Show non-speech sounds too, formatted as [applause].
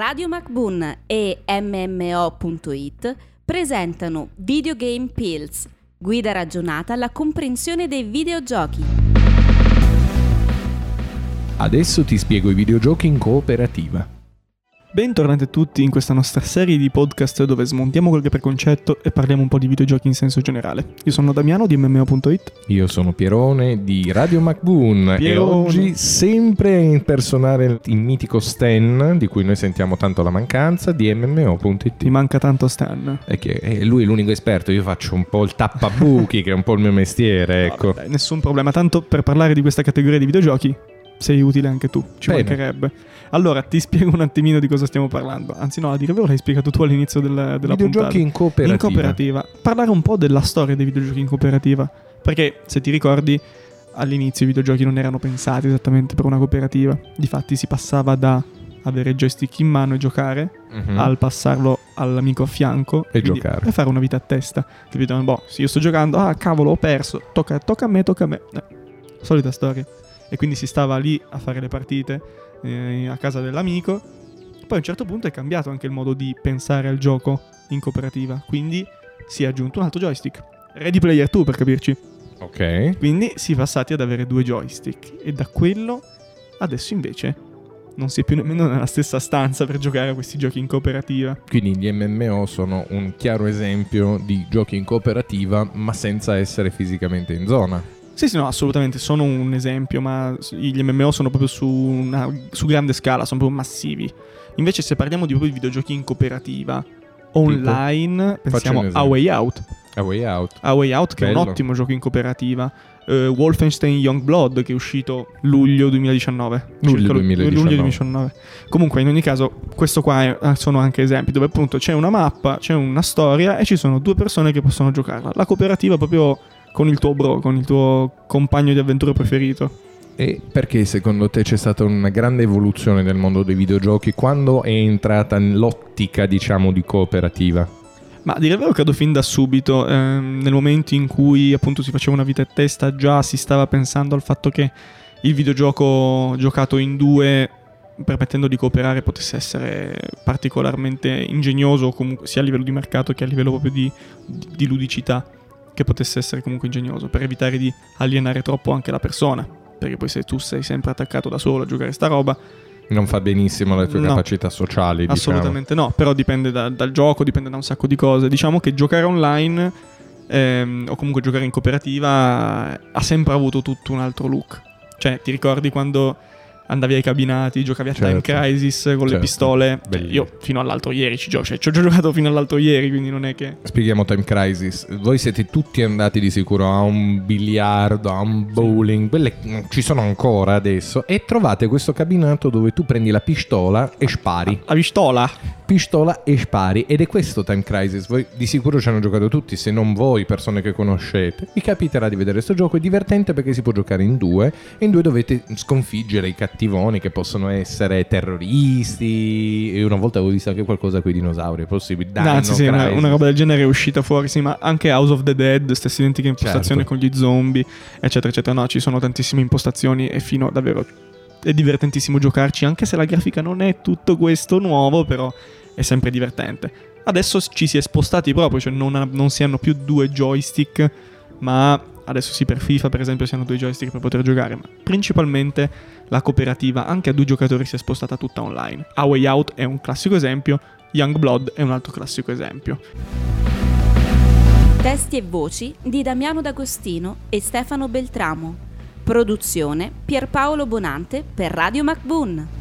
Radio MacBoon e MMO.it presentano Videogame Pills, guida ragionata alla comprensione dei videogiochi. Adesso ti spiego i videogiochi in cooperativa. Bentornati a tutti in questa nostra serie di podcast dove smontiamo qualche preconcetto e parliamo un po' di videogiochi in senso generale. Io sono Damiano di MMO.it. Io sono Pierone di Radio MacBoon e oggi sempre a impersonare il mitico Stan, di cui noi sentiamo tanto la mancanza, di MMO.it. Ti manca tanto Stan. È che è lui è l'unico esperto, io faccio un po' il tappabuchi [laughs] che è un po' il mio mestiere, ecco. Vabbè, nessun problema, tanto per parlare di questa categoria di videogiochi sei utile anche tu, ci Bene. mancherebbe. Allora, ti [laughs] spiego un attimino di cosa stiamo parlando. Anzi, no, a dire vero l'hai spiegato tu all'inizio del, della videogiochi puntata. in cooperativa. In cooperativa. Parlare un po' della storia dei videogiochi in cooperativa. Perché, se ti ricordi, all'inizio i videogiochi non erano pensati esattamente per una cooperativa. Difatti si passava da avere joystick in mano e giocare mm-hmm. al passarlo all'amico a fianco e giocare e fare una vita a testa capito? boh se io sto giocando ah cavolo ho perso tocca, tocca a me tocca a me eh, solita storia e quindi si stava lì a fare le partite eh, a casa dell'amico. Poi a un certo punto è cambiato anche il modo di pensare al gioco in cooperativa, quindi si è aggiunto un altro joystick. Ready Player 2 per capirci. Ok. Quindi si è passati ad avere due joystick e da quello adesso invece non si è più nemmeno nella stessa stanza per giocare a questi giochi in cooperativa. Quindi gli MMO sono un chiaro esempio di giochi in cooperativa ma senza essere fisicamente in zona. Sì, sì, no, assolutamente, sono un esempio, ma gli MMO sono proprio su, una, su grande scala, sono proprio massivi. Invece se parliamo di proprio videogiochi in cooperativa, online, tipo? pensiamo a Way Out. A Way Out. A Way Out, che Bello. è un ottimo gioco in cooperativa. Uh, Wolfenstein Youngblood, che è uscito luglio 2019. Luglio 2019. luglio 2019. Comunque, in ogni caso, questo qua è, eh, sono anche esempi dove appunto c'è una mappa, c'è una storia e ci sono due persone che possono giocarla. La cooperativa proprio con il tuo bro, con il tuo compagno di avventura preferito. E perché secondo te c'è stata una grande evoluzione nel mondo dei videogiochi quando è entrata nell'ottica, diciamo, di cooperativa? Ma a dire il vero credo fin da subito, ehm, nel momento in cui appunto si faceva una vita a testa, già si stava pensando al fatto che il videogioco giocato in due, permettendo di cooperare, potesse essere particolarmente ingegnoso, comunque sia a livello di mercato che a livello proprio di, di, di ludicità che potesse essere comunque ingegnoso per evitare di alienare troppo anche la persona. Perché poi se tu sei sempre attaccato da solo a giocare sta roba... Non fa benissimo le tue no, capacità sociali. Diciamo. Assolutamente no, però dipende da, dal gioco, dipende da un sacco di cose. Diciamo che giocare online ehm, o comunque giocare in cooperativa ha sempre avuto tutto un altro look. Cioè, ti ricordi quando andavi ai cabinati, giocavi a certo. Time Crisis con certo. le pistole. Cioè, io fino all'altro ieri ci gioco, cioè ci ho giocato fino all'altro ieri, quindi non è che... Spieghiamo Time Crisis. Voi siete tutti andati di sicuro a un biliardo, a un bowling, quelle ci sono ancora adesso, e trovate questo cabinato dove tu prendi la pistola e spari. La pistola? Pistola e spari. Ed è questo Time Crisis. Voi di sicuro ci hanno giocato tutti, se non voi, persone che conoscete. Vi capiterà di vedere questo gioco, è divertente perché si può giocare in due, e in due dovete sconfiggere i cattivoni che possono essere terroristi. E una volta avevo visto anche qualcosa con i dinosauri. È possibile? Dai, no, sì, sì, una, una, roba del genere è uscita fuori. Sì, ma anche House of the Dead, stessa identica impostazione certo. con gli zombie, eccetera, eccetera. No, ci sono tantissime impostazioni e fino davvero. È divertentissimo giocarci, anche se la grafica non è tutto questo nuovo, però è sempre divertente. Adesso ci si è spostati proprio, cioè non, non si hanno più due joystick, ma adesso sì per FIFA per esempio si hanno due joystick per poter giocare, ma principalmente la cooperativa anche a due giocatori si è spostata tutta online. A Way Out è un classico esempio, Young Blood è un altro classico esempio. Testi e voci di Damiano D'Agostino e Stefano Beltramo. Produzione Pierpaolo Bonante per Radio MacBoon.